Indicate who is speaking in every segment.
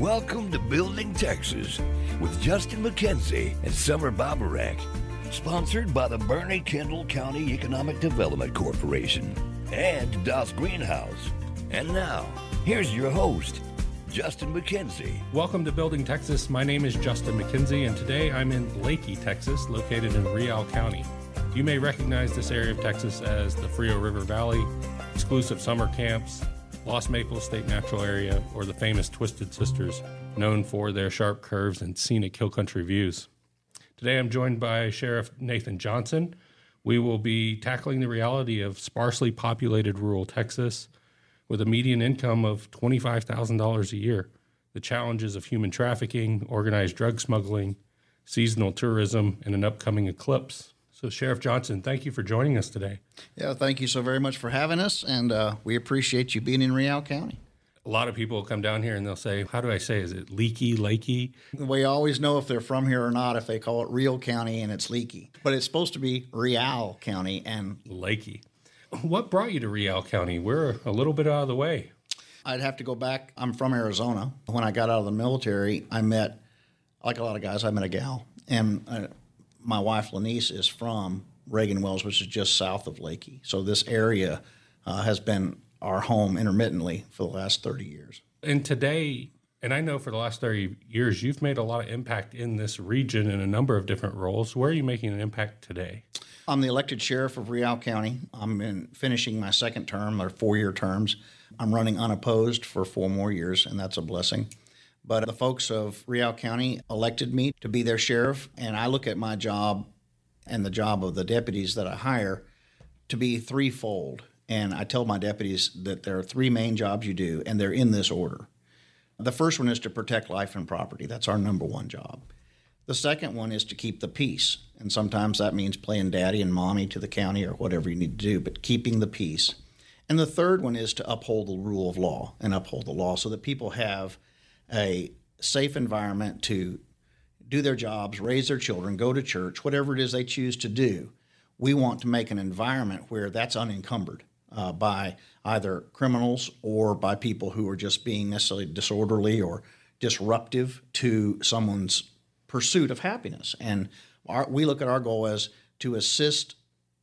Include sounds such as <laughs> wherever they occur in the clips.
Speaker 1: Welcome to Building Texas with Justin McKenzie and Somer Baburek. Sponsored by the Boerne Kendall County Economic Development Corporation and Das Greenhaus. And now, here's your host, Justin McKenzie.
Speaker 2: Welcome to Building Texas. My name is Justin McKenzie, and today I'm in Leakey, Texas, located in Real County. You may recognize this area of Texas as the Frio River Valley, exclusive summer camps, Lost Maple State Natural Area, or the famous Twisted Sisters, known for their sharp curves and scenic hill country views. Today I'm joined by Sheriff Nathan Johnson. We will be tackling the reality of sparsely populated rural Texas with a median income of $25,000 a year, the challenges of human trafficking, organized drug smuggling, seasonal tourism, and an upcoming eclipse. So, Sheriff Johnson, thank you for joining us today.
Speaker 3: Yeah, thank you so very much for having us, and uh, we appreciate you being in Real County.
Speaker 2: A lot of people come down here and they'll say, How do I say? Is it leaky, lakey?
Speaker 3: We always know if they're from here or not if they call it Real County and it's leaky. But it's supposed to be Real County and
Speaker 2: lakey. What brought you to Real County? We're a little bit out of the way.
Speaker 3: I'd have to go back. I'm from Arizona. When I got out of the military, I met, like a lot of guys, I met a gal. And uh, my wife, Lanice, is from Reagan Wells, which is just south of Leakey. So this area uh, has been our home intermittently for the last 30 years.
Speaker 2: And today, and I know for the last 30 years, you've made a lot of impact in this region in a number of different roles. Where are you making an impact today?
Speaker 3: I'm the elected sheriff of Real County. I'm in finishing my second term, or four year terms. I'm running unopposed for four more years, and that's a blessing. But the folks of Real County elected me to be their sheriff, and I look at my job and the job of the deputies that I hire to be threefold. And I tell my deputies that there are three main jobs you do, and they're in this order. The first one is to protect life and property. That's our number one job. The second one is to keep the peace. And sometimes that means playing daddy and mommy to the county or whatever you need to do, but keeping the peace. And the third one is to uphold the rule of law and uphold the law so that people have a safe environment to do their jobs, raise their children, go to church, whatever it is they choose to do. We want to make an environment where that's unencumbered uh, by either criminals or by people who are just being necessarily disorderly or disruptive to someone's pursuit of happiness. And our, we look at our goal as to assist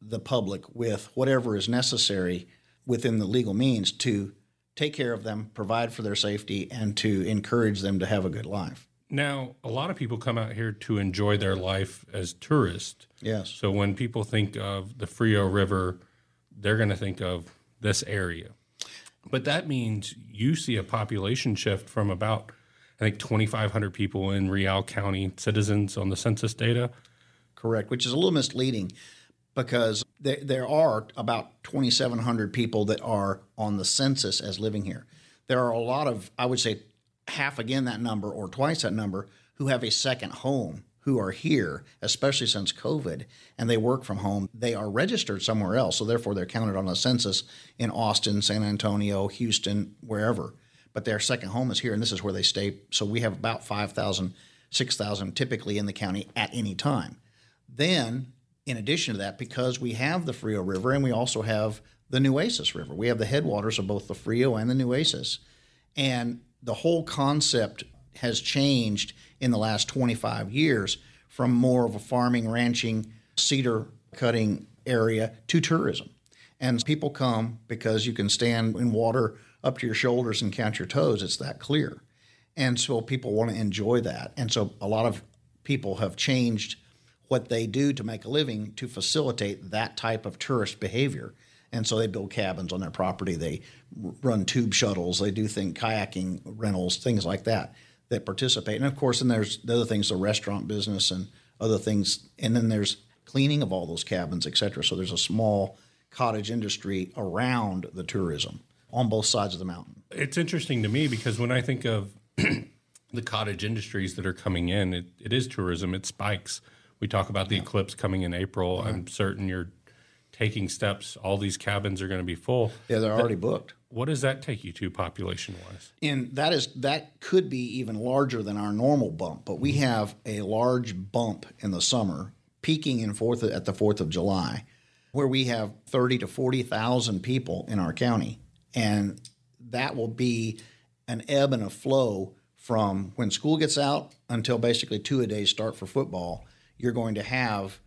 Speaker 3: the public with whatever is necessary within the legal means to take care of them, provide for their safety, and to encourage them to have a good life.
Speaker 2: Now, a lot of people come out here to enjoy their life as tourists.
Speaker 3: Yes.
Speaker 2: So when people think of the Frio River, they're going to think of this area. But that means you see a population shift from about, I think, 2,500 people in Real County citizens on the census data.
Speaker 3: Correct, which is a little misleading because there, there are about 2,700 people that are on the census as living here. There are a lot of, I would say, half again that number or twice that number who have a second home who are here, especially since COVID, and they work from home. They are registered somewhere else, so therefore they're counted on the census in Austin, San Antonio, Houston, wherever. But their second home is here, and this is where they stay. So we have about 5,000, 6,000 typically in the county at any time. Then in addition to that, because we have the Frio River and we also have the Nueces River, we have the headwaters of both the Frio and the Nueces. And the whole concept has changed in the last 25 years from more of a farming, ranching, cedar cutting area to tourism. And people come because you can stand in water up to your shoulders and count your toes. It's that clear. And so people want to enjoy that. And so a lot of people have changed what they do to make a living to facilitate that type of tourist behavior. And so they build cabins on their property. They run tube shuttles. They do things, kayaking rentals, things like that that participate. And of course, then there's the other things, the restaurant business and other things. And then there's cleaning of all those cabins, et cetera. So there's a small cottage industry around the tourism on both sides of the mountain.
Speaker 2: It's interesting to me because when I think of <clears throat> the cottage industries that are coming in, it, it is tourism, it spikes we talk about the yeah. eclipse coming in April. I'm certain you're taking steps. All these cabins are going to be full.
Speaker 3: Yeah, they're already booked.
Speaker 2: What does that take you to population wise?
Speaker 3: And that is that could be even larger than our normal bump, but we mm-hmm. have a large bump in the summer, peaking in fourth at the Fourth of July, where we have thirty to forty thousand people in our county, and that will be an ebb and a flow from when school gets out until basically two a days start for football, you're going to have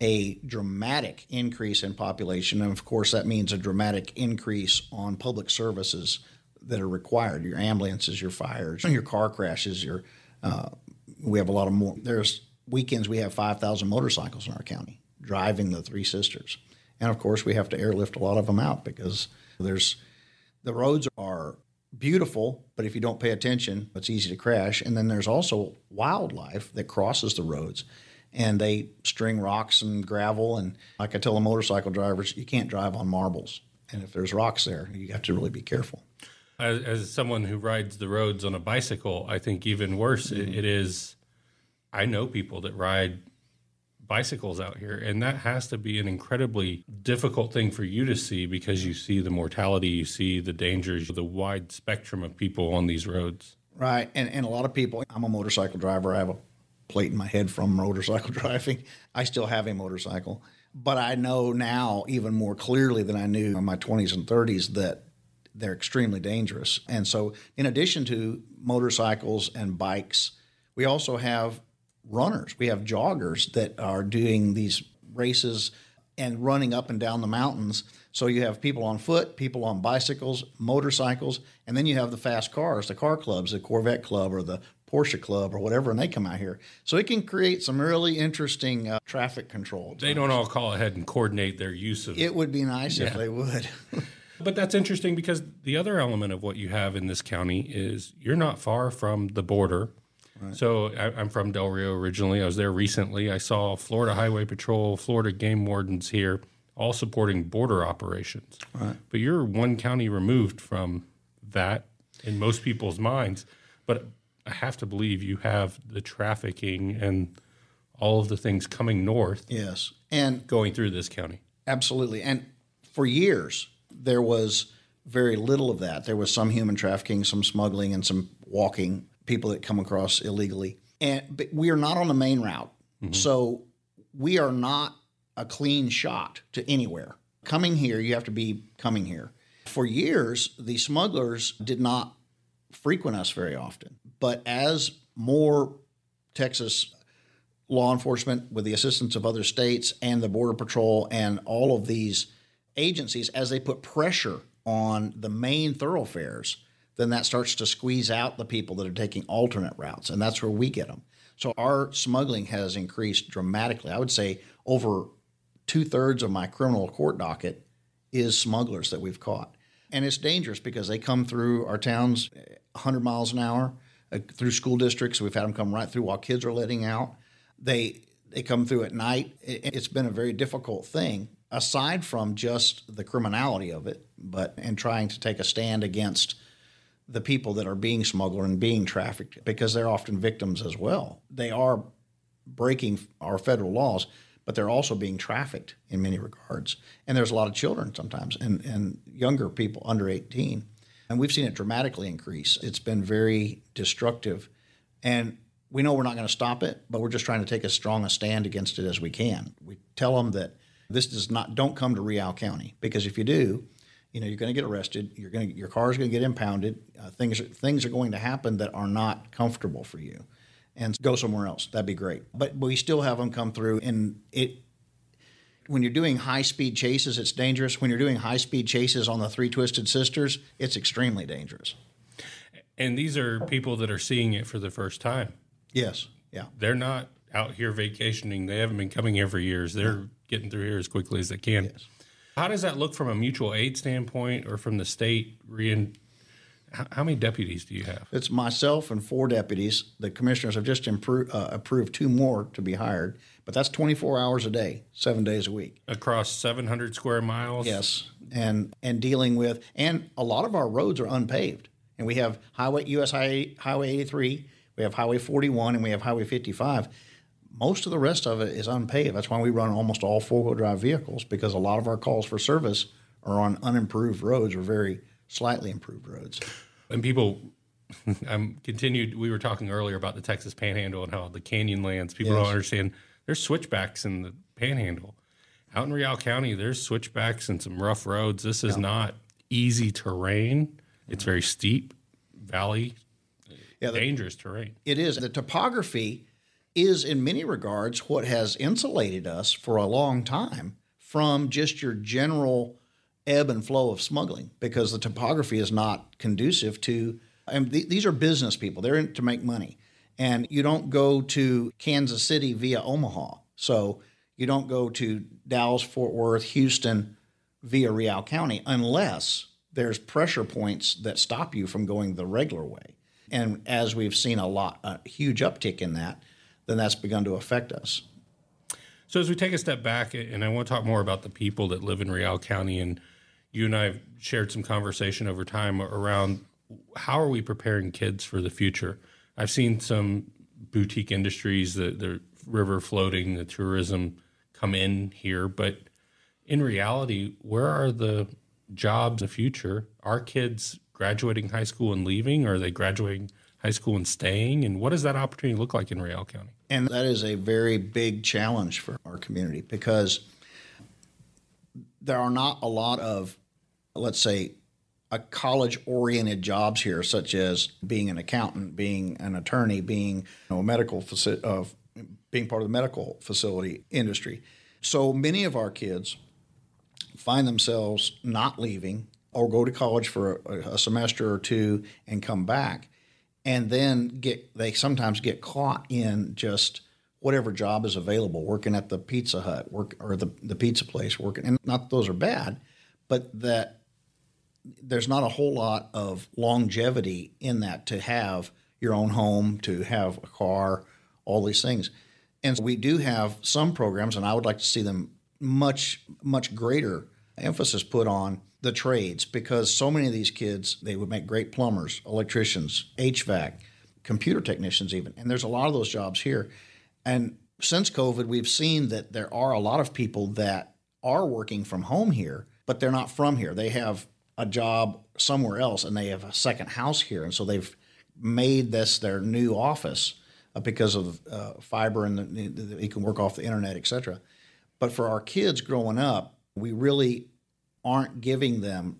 Speaker 3: a dramatic increase in population. And of course, that means a dramatic increase on public services that are required your ambulances, your fires, your car crashes, your uh, we have a lot of more. There's weekends we have 5,000 motorcycles in our county driving the Three Sisters. And of course, we have to airlift a lot of them out because there's the roads are beautiful, but if you don't pay attention, it's easy to crash. And then there's also wildlife that crosses the roads and they string rocks and gravel. And like I tell the motorcycle drivers, you can't drive on marbles. And if there's rocks there, you have to really be careful.
Speaker 2: As, as someone who rides the roads on a bicycle, I think even worse mm-hmm. it, it is. I know people that ride bicycles out here, and that has to be an incredibly difficult thing for you to see because you see the mortality, you see the dangers, the wide spectrum of people on these roads.
Speaker 3: Right, and and a lot of people. I'm a motorcycle driver. I have a plate in my head from motorcycle <laughs> driving. I still have a motorcycle, but I know now even more clearly than I knew in my 20s and 30s that they're extremely dangerous. And so, in addition to motorcycles and bikes, we also have runners. We have joggers that are doing these races and running up and down the mountains. So you have people on foot, people on bicycles, motorcycles, and then you have the fast cars, the car clubs, the Corvette Club or the Porsche Club or whatever, and they come out here. So it can create some really interesting uh, traffic control.
Speaker 2: They don't all call ahead and coordinate their use of
Speaker 3: it. Would be nice yeah. if they would. <laughs>
Speaker 2: but that's interesting because the other element of what you have in this county is you're not far from the border. Right. So I, am from Del Rio originally. I was there recently. I saw Florida Highway Patrol, Florida game wardens here, all supporting border operations. Right. But you're one county removed from that in most people's minds. But I have to believe you have the trafficking and all of the things coming north.
Speaker 3: Yes. And
Speaker 2: going through this county.
Speaker 3: Absolutely. And for years, there was very little of that. There was some human trafficking, some smuggling, and some walking people that come across illegally. And but we are not on the main route. Mm-hmm. So we are not a clean shot to anywhere. Coming here, you have to be coming here. For years, the smugglers did not frequent us very often. But as more Texas law enforcement, with the assistance of other states and the Border Patrol and all of these agencies, as they put pressure on the main thoroughfares, then that starts to squeeze out the people that are taking alternate routes. And that's where we get them. So our smuggling has increased dramatically. I would say over two thirds of my criminal court docket is smugglers that we've caught. And it's dangerous because they come through our towns 100 miles an hour uh, through school districts. We've had them come right through while kids are letting out. They they come through at night. It, it's been a very difficult thing, aside from just the criminality of it, but and trying to take a stand against the people that are being smuggled and being trafficked because they're often victims as well. They are breaking our federal laws, but they're also being trafficked in many regards. And there's a lot of children sometimes and, and younger people under 18 and we've seen it dramatically increase. It's been very destructive. And we know we're not going to stop it, but we're just trying to take as strong a stand against it as we can. We tell them that this does not don't come to Real County because if you do, you know you're going to get arrested. You're going to your car is going to get impounded. Uh, things things are going to happen that are not comfortable for you, and go somewhere else. That'd be great. But we still have them come through, and it when you're doing high speed chases, it's dangerous. When you're doing high speed chases on the Three Twisted Sisters, it's extremely dangerous.
Speaker 2: And these are people that are seeing it for the first time.
Speaker 3: Yes. Yeah.
Speaker 2: They're not out here vacationing. They haven't been coming here for years. They're getting through here as quickly as they can. Yes. How does that look from a mutual aid standpoint or from the state? How, many deputies do you have?
Speaker 3: It's myself and four deputies. The commissioners have just improved, uh, approved two more to be hired. But that's 24 hours a day, seven days a week.
Speaker 2: Across 700 square miles?
Speaker 3: Yes. And, and dealing with, and a lot of our roads are unpaved. And we have Highway, US Highway, Highway 83, we have Highway 41, and we have Highway 55. Most of the rest of it is unpaved. That's why we run almost all four wheel drive vehicles because a lot of our calls for service are on unimproved roads or very slightly improved roads.
Speaker 2: And people <laughs> I'm continued. We were talking earlier about the Texas Panhandle and how the canyon lands. People yes. don't understand there's switchbacks in the panhandle. Out in Real County, there's switchbacks and some rough roads. This is yeah. not easy terrain. It's very steep, valley.
Speaker 3: Yeah, the-
Speaker 2: dangerous terrain.
Speaker 3: It is. The topography is, in many regards, what has insulated us for a long time from just your general ebb and flow of smuggling because the topography is not conducive to. And th- these are business people, they're in to make money. And you don't go to Kansas City via Omaha. So you don't go to Dallas, Fort Worth, Houston via Real County unless there's pressure points that stop you from going the regular way. And as we've seen a lot, a huge uptick in that, then that's begun to affect us.
Speaker 2: So as we take a step back, and I want to talk more about the people that live in Real County, and you and I have shared some conversation over time around how are we preparing kids for the future. I've seen some boutique industries, the the river floating, the tourism come in here, but in reality, where are the jobs of the future? Are kids graduating high school and leaving? Or are they graduating high school and staying? And what does that opportunity look like in Real County?
Speaker 3: And that is a very big challenge for our community because there are not a lot of, let's say, a college oriented jobs here, such as being an accountant, being an attorney, being you know, a medical faci- uh, being part of the medical facility industry. So many of our kids find themselves not leaving or go to college for a, a semester or two and come back and then get they sometimes get caught in just whatever job is available working at the pizza hut work or the, the pizza place working and not those are bad but that there's not a whole lot of longevity in that to have your own home to have a car all these things. And we do have some programs and i would like to see them much much greater emphasis put on the trades because so many of these kids they would make great plumbers electricians hvac computer technicians even and there's a lot of those jobs here and since covid we've seen that there are a lot of people that are working from home here but they're not from here. They have a job somewhere else and they have a second house here. And so they've made this their new office uh, because of uh, fiber and the, you can work off the internet etc but for our kids growing up we really aren't giving them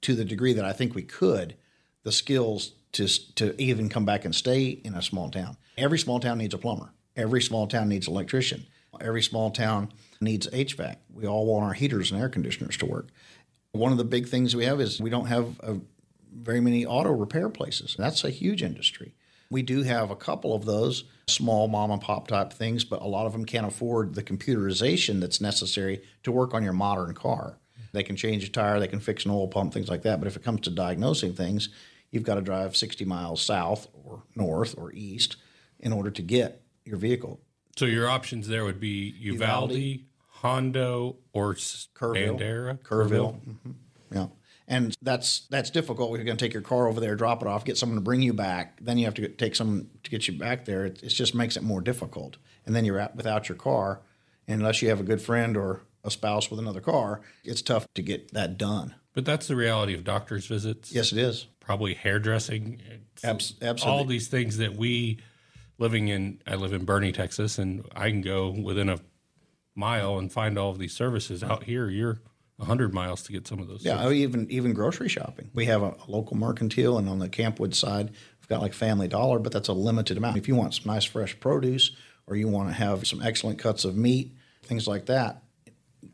Speaker 3: to the degree that I think we could the skills to to even come back and stay in a small town. Every small town needs a plumber. Every small town needs an electrician. Every small town needs HVAC. We all want our heaters and air conditioners to work. One of the big things we have is we don't have a, very many auto repair places. That's a huge industry. We do have a couple of those small mom and pop type things, but a lot of them can't afford the computerization that's necessary to work on your modern car. They can change a tire, they can fix an oil pump, things like that. But if it comes to diagnosing things, you've got to drive 60 miles south or north or east in order to get your vehicle.
Speaker 2: So your options there would be Uvalde, Hondo, or
Speaker 3: Kerrville.
Speaker 2: Bandera,
Speaker 3: Kerrville. Mm-hmm. Yeah. And that's that's difficult. We're going to take your car over there, drop it off, get someone to bring you back. Then you have to take someone to get you back there. It, it just makes it more difficult. And then you're out without your car, unless you have a good friend or a spouse with another car. It's tough to get that done.
Speaker 2: But that's the reality of doctor's visits.
Speaker 3: Yes, it is.
Speaker 2: Probably hairdressing.
Speaker 3: Abs- absolutely.
Speaker 2: All these things that we living in. I live in Boerne, Texas, and I can go within a mile and find all of these services. Out here, you're hundred miles to get some of those.
Speaker 3: Yeah,
Speaker 2: services.
Speaker 3: even even grocery shopping. We have a, a local mercantile, and on the Camp Wood side, we've got like Family Dollar, but that's a limited amount. If you want some nice fresh produce, or you want to have some excellent cuts of meat, things like that,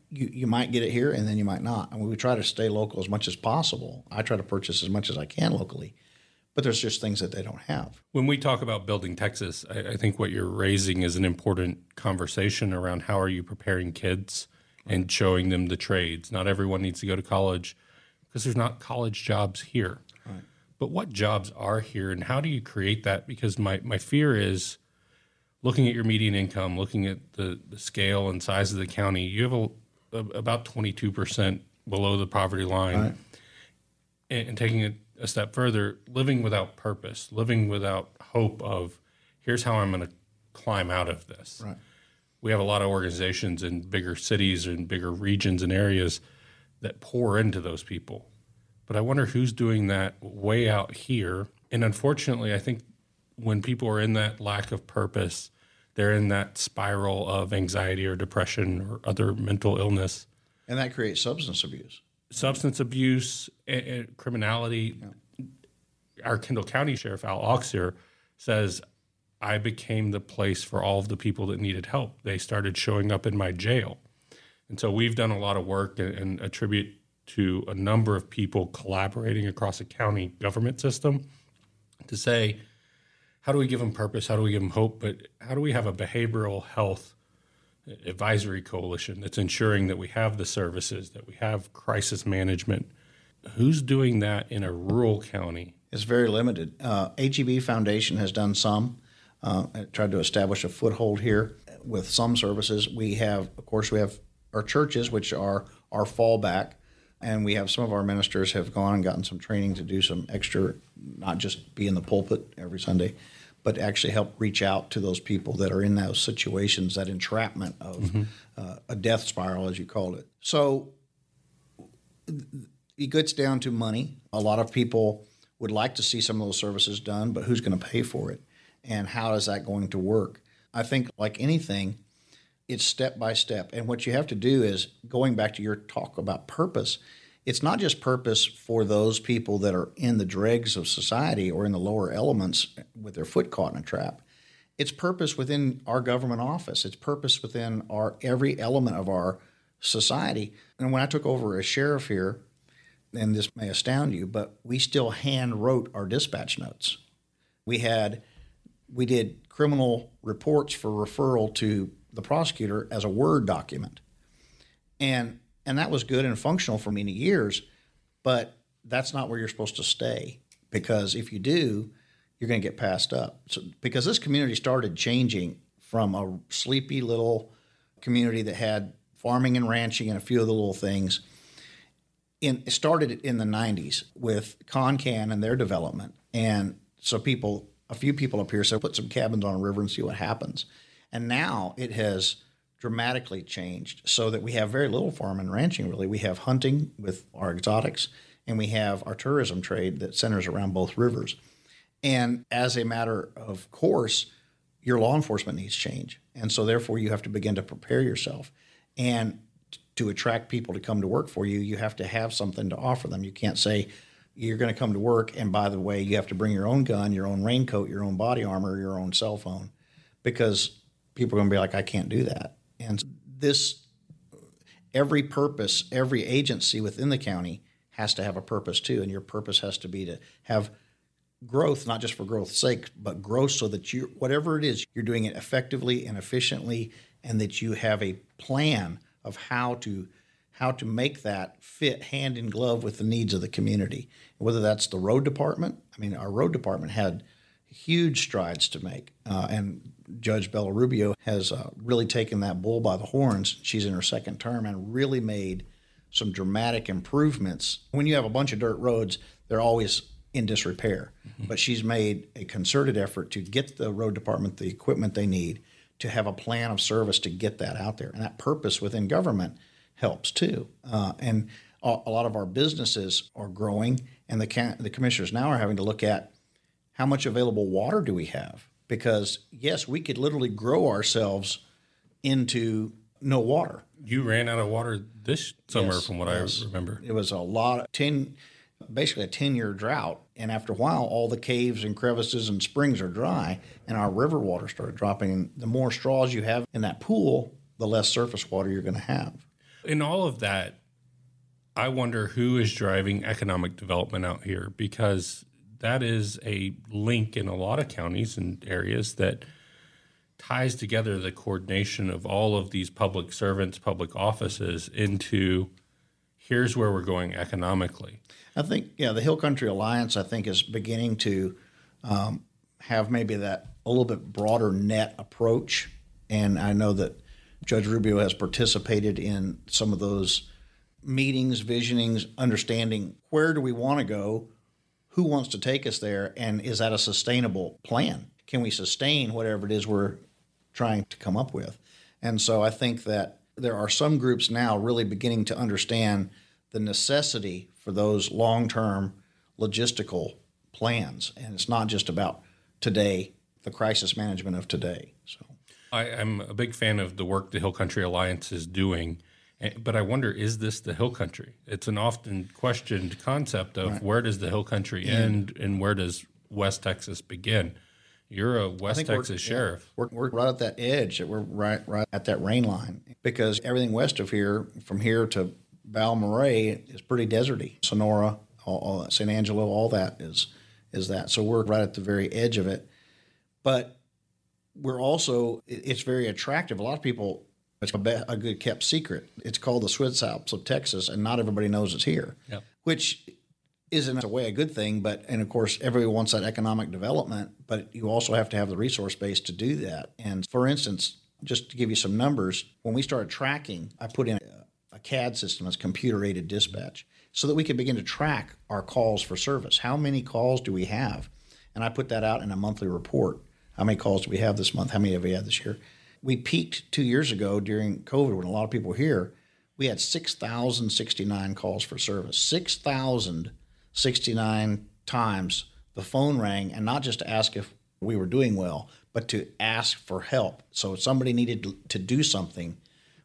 Speaker 3: you, you might get it here, and then you might not. I mean, we try to stay local as much as possible. I try to purchase as much as I can locally, but there's just things that they don't have.
Speaker 2: When we talk about building Texas, I, I think what you're raising is an important conversation around how are you preparing kids and showing them the trades. Not everyone needs to go to college because there's not college jobs here. But what jobs are here and how do you create that? Because my, my fear is looking at your median income, looking at the, the scale and size of the county, you have a, a, about 22% below the poverty line. And, and taking it a step further, living without purpose, living without hope of here's how I'm going to climb out of this.
Speaker 3: Right.
Speaker 2: We have a lot of organizations in bigger cities and bigger regions and areas that pour into those people. But I wonder who's doing that way out here. And unfortunately, I think when people are in that lack of purpose, they're in that spiral of anxiety or depression or other mental illness,
Speaker 3: And that creates substance abuse.
Speaker 2: Substance abuse, and, and criminality. our Kendall County Sheriff Al Auxier says, I became the place for all of the people that needed help. They started showing up in my jail. And so we've done a lot of work and, and attribute to a number of people collaborating across a county government system to say, how do we give them purpose? How do we give them hope? But how do we have a behavioral health advisory coalition that's ensuring that we have the services, that we have crisis management? Who's doing that in a rural county?
Speaker 3: It's very limited. Uh, Foundation has done some, uh, tried to establish a foothold here with some services. We have, of course, we have our churches, which are our fallback and we have some of our ministers have gone and gotten some training to do some extra, not just be in the pulpit every Sunday, but actually help reach out to those people that are in those situations, that entrapment of mm-hmm. uh, a death spiral, as you called it. So it gets down to money. A lot of people would like to see some of those services done, but who's going to pay for it? And how is that going to work? I think, like anything, it's step by step. And what you have to do is going back to your talk about purpose, it's not just purpose for those people that are in the dregs of society or in the lower elements with their foot caught in a trap. It's purpose within our government office. It's purpose within our every element of our society. And when I took over as sheriff here, and this may astound you, but we still hand wrote our dispatch notes. We had we did criminal reports for referral to the prosecutor as a Word document. And and that was good and functional for many years, but that's not where you're supposed to stay because if you do, you're going to get passed up. So because this community started changing from a sleepy little community that had farming and ranching and a few of the little things. In, it started in the 90s with Concan and their development. And so people, a few people up here said, put some cabins on a river and see what happens. And now it has dramatically changed so that we have very little farm and ranching really. We have hunting with our exotics, and we have our tourism trade that centers around both rivers. And as a matter of course, your law enforcement needs change. And so therefore you have to begin to prepare yourself. And to attract people to come to work for you, you have to have something to offer them. You can't say, you're going to come to work, and by the way, you have to bring your own gun, your own raincoat, your own body armor, your own cell phone, because people are going to be like, I can't do that. And this, every purpose, every agency within the county has to have a purpose too. And your purpose has to be to have growth, not just for growth's sake, but growth so that you, whatever it is, you're doing it effectively and efficiently, and that you have a plan of how to how to make that fit hand in glove with the needs of the community. Whether that's the road department, I mean, our road department had huge strides to make, uh, and Judge Bella Rubio has uh, really taken that bull by the horns. She's in her second term and really made some dramatic improvements. When you have a bunch of dirt roads, they're always in disrepair. Mm-hmm. But she's made a concerted effort to get the road department the equipment they need to have a plan of service to get that out there. And that purpose within government helps too. Uh, and a, a, lot of our businesses are growing, and the, the commissioners now are having to look at how much available water do we have? because yes, we could literally grow ourselves into no water.
Speaker 2: You ran out of water this summer, yes, from what yes. I remember.
Speaker 3: It was a lot of ten, basically a ten year drought, and after a while, all the caves and crevices and springs are dry, and our river water started dropping. And the more straws you have in that pool, the less surface water you're going to have.
Speaker 2: In all of that, I wonder who is driving economic development out here because that is a link in a lot of counties and areas that ties together the coordination of all of these public servants, public offices into here's where we're going economically.
Speaker 3: I think, yeah, the Hill Country Alliance, I think, is beginning to um, have maybe that a little bit broader net approach. And I know that Judge Rubio has participated in some of those meetings, visionings, understanding where do we want to go, who wants to take us there and is that a sustainable plan? Can we sustain whatever it is we're trying to come up with? And so i think that there are some groups now really beginning to understand the necessity for those long-term logistical plans. And it's not just about today the crisis management of today so.
Speaker 2: I, am a big fan of the work the hill country alliance is doing Eh, but I wonder, is this the hill country? It's an often questioned concept of where does the hill country end and where does West Texas begin? You're a West Texas
Speaker 3: yeah.
Speaker 2: sheriff.
Speaker 3: We're, we're right at that edge. We're right right at that rain line because everything west of here, from here to Balmorhea, is pretty deserty. Sonora, all, all San Angelo, all that is is that. So we're right at the very edge of it. But we're also it- it's very attractive. A lot of people. It's a, be- a good kept secret. It's called the Swiss Alps of Texas, and not everybody knows it's here.
Speaker 2: Yep.
Speaker 3: Which isn't a way a good thing, but and of course everybody wants that economic development, but you also have to have the resource base to do that. And for instance, just to give you some numbers, when we started tracking, I put in a, a CAD system as computer aided dispatch so that we could begin to track our calls for service. How many calls do we have? And I put that out in a monthly report. How many calls do we have this month? How many have we had this year? We peaked two years ago during COVID when a lot of people were here. We had 6,069 calls for service. 6,069 times the phone rang, and not just to ask if we were doing well, but to ask for help. So if somebody needed to- do something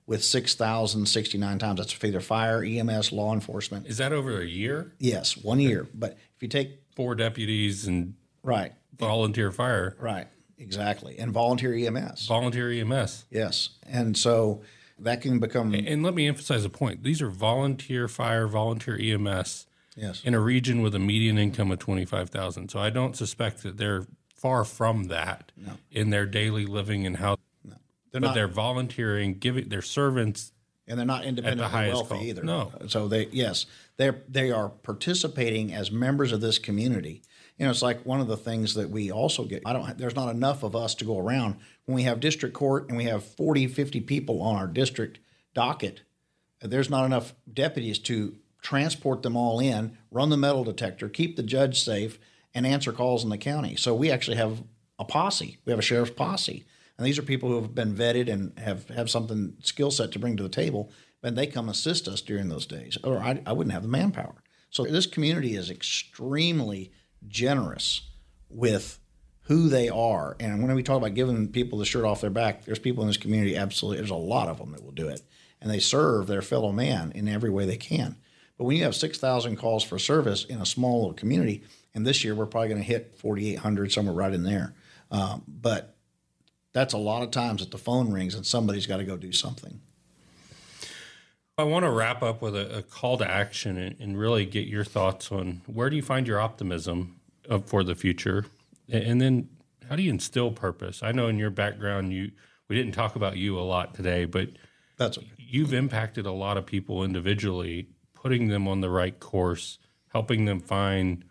Speaker 3: with 6,069 times, that's either fire, EMS, law enforcement.
Speaker 2: Is that over a year?
Speaker 3: Yes, one year. But if you take,
Speaker 2: Four deputies and
Speaker 3: right,
Speaker 2: volunteer fire,
Speaker 3: right, exactly, and volunteer EMS.
Speaker 2: volunteer EMS.
Speaker 3: Yes. And so that can become,
Speaker 2: And let me emphasize a point. These are volunteer fire, volunteer EMS
Speaker 3: yes.
Speaker 2: in a region with a median income of 25,000. So I don't suspect that they're far from that in their daily living and how no.
Speaker 3: They're
Speaker 2: but
Speaker 3: not,
Speaker 2: they're volunteering, giving their servants
Speaker 3: and they're not independently
Speaker 2: highest
Speaker 3: wealthy
Speaker 2: call.
Speaker 3: either.
Speaker 2: No.
Speaker 3: So they yes, they're they are participating as members of this community. You know, it's like one of the things that we also get. I don't. There's not enough of us to go around when we have district court and we have 40, 50 people on our district docket. There's not enough deputies to transport them all in, run the metal detector, keep the judge safe, and answer calls in the county. So we actually have a posse. We have a sheriff's posse. And these are people who have been vetted and have, have something skill set to bring to the table, and they come assist us during those days, or I, I wouldn't have the manpower. So this community is extremely generous with who they are. And when we talk about giving people the shirt off their back, there's people in this community, absolutely, there's a lot of them that will do it. And they serve their fellow man in every way they can. But when you have 6,000 calls for service in a small little community, and this year we're probably going to hit 4,800, somewhere right in there. Um, but that's a lot of times that the phone rings and somebody's got to go do something.
Speaker 2: I want to wrap up with a, a call to action and, and really get your thoughts on where do you find your optimism for the future, and, and then how do you instill purpose? I know in your background, you we didn't talk about you a lot today, but
Speaker 3: That's okay.
Speaker 2: you've impacted a lot of people individually, putting them on the right course, helping them find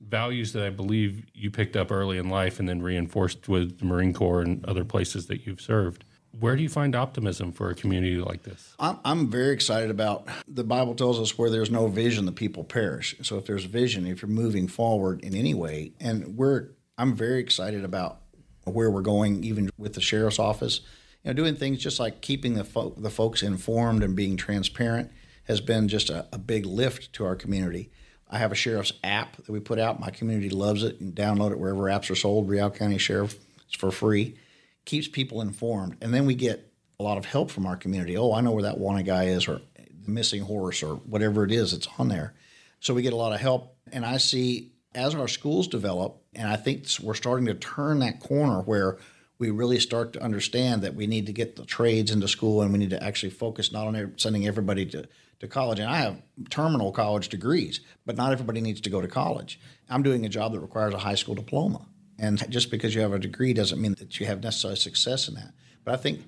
Speaker 2: values that I believe you picked up early in life and then reinforced with the Marine Corps and other places that you've served. Where do you find optimism for a community like this?
Speaker 3: I'm, I'm very excited about the Bible tells us where there's no vision, the people perish. So if there's vision, if you're moving forward in any way, and we're, I'm very excited about where we're going, even with the sheriff's office. You know, doing things just like keeping the fo- the folks informed and being transparent has been just a, a big lift to our community. I have a sheriff's app that we put out. My community loves it. and download it wherever apps are sold. Real County Sheriff, it's for free. Keeps people informed, and then we get a lot of help from our community. Oh, I know where that wanted guy is, or the missing horse, or whatever it is that's on there. So we get a lot of help, and I see as our schools develop, and I think we're starting to turn that corner where we really start to understand that we need to get the trades into school, and we need to actually focus not on sending everybody to to college. And I have terminal college degrees, but not everybody needs to go to college. I'm doing a job that requires a high school diploma. And just because you have a degree doesn't mean that you have necessarily success in that. But I think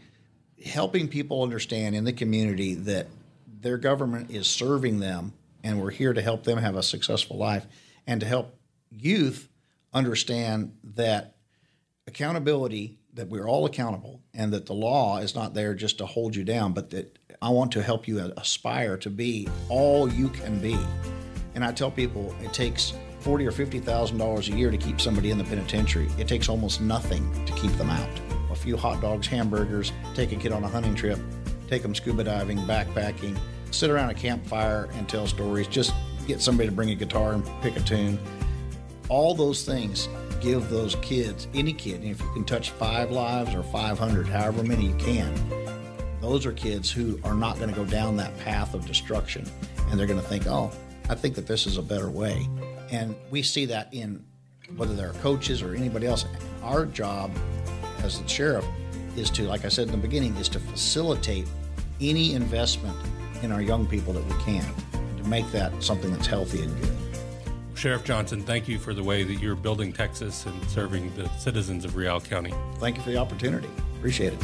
Speaker 3: helping people understand in the community that their government is serving them and we're here to help them have a successful life and to help youth understand that accountability that we're all accountable and that the law is not there just to hold you down but that I want to help you aspire to be all you can be. And I tell people it takes forty or fifty thousand dollars a year to keep somebody in the penitentiary. It takes almost nothing to keep them out. A few hot dogs, hamburgers, take a kid on a hunting trip, take them scuba diving, backpacking, sit around a campfire and tell stories. Just get somebody to bring a guitar and pick a tune. All those things give those kids, any kid, and if you can touch five lives or 500, however many you can, those are kids who are not going to go down that path of destruction and they're going to think, oh, I think that this is a better way. And we see that in whether they're coaches or anybody else. Our job as the sheriff is to, like I said in the beginning, is to facilitate any investment in our young people that we can to make that something that's healthy and good.
Speaker 2: Sheriff Johnson, thank you for the way that you're building Texas and serving the citizens of Real County.
Speaker 3: Thank you for the opportunity. Appreciate it.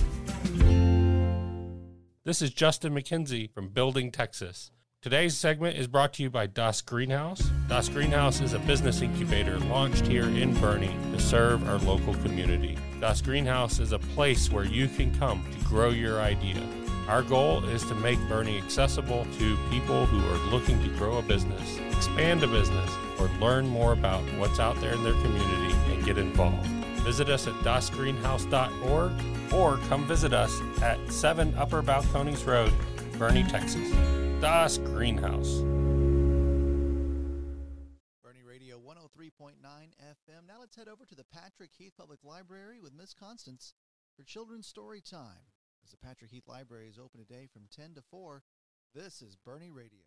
Speaker 2: This is Justin McKenzie from Building Texas. Today's segment is brought to you by Das Greenhaus. Das Greenhaus is a business incubator launched here in Boerne to serve our local community. Das Greenhaus is a place where you can come to grow your idea. Our goal is to make Boerne accessible to people who are looking to grow a business, expand a business, or learn more about what's out there in their community and get involved. Visit us at dasgreenhouse.org or come visit us at 7 Upper Balcones Road, Boerne, Texas. Das Greenhaus.
Speaker 4: Boerne Radio 103.9 FM. Now let's head over to the Patrick Heath Public Library with Miss Constance for Children's Story Time. As the Patrick Heath Library is open today from 10 to 4, this is Boerne Radio.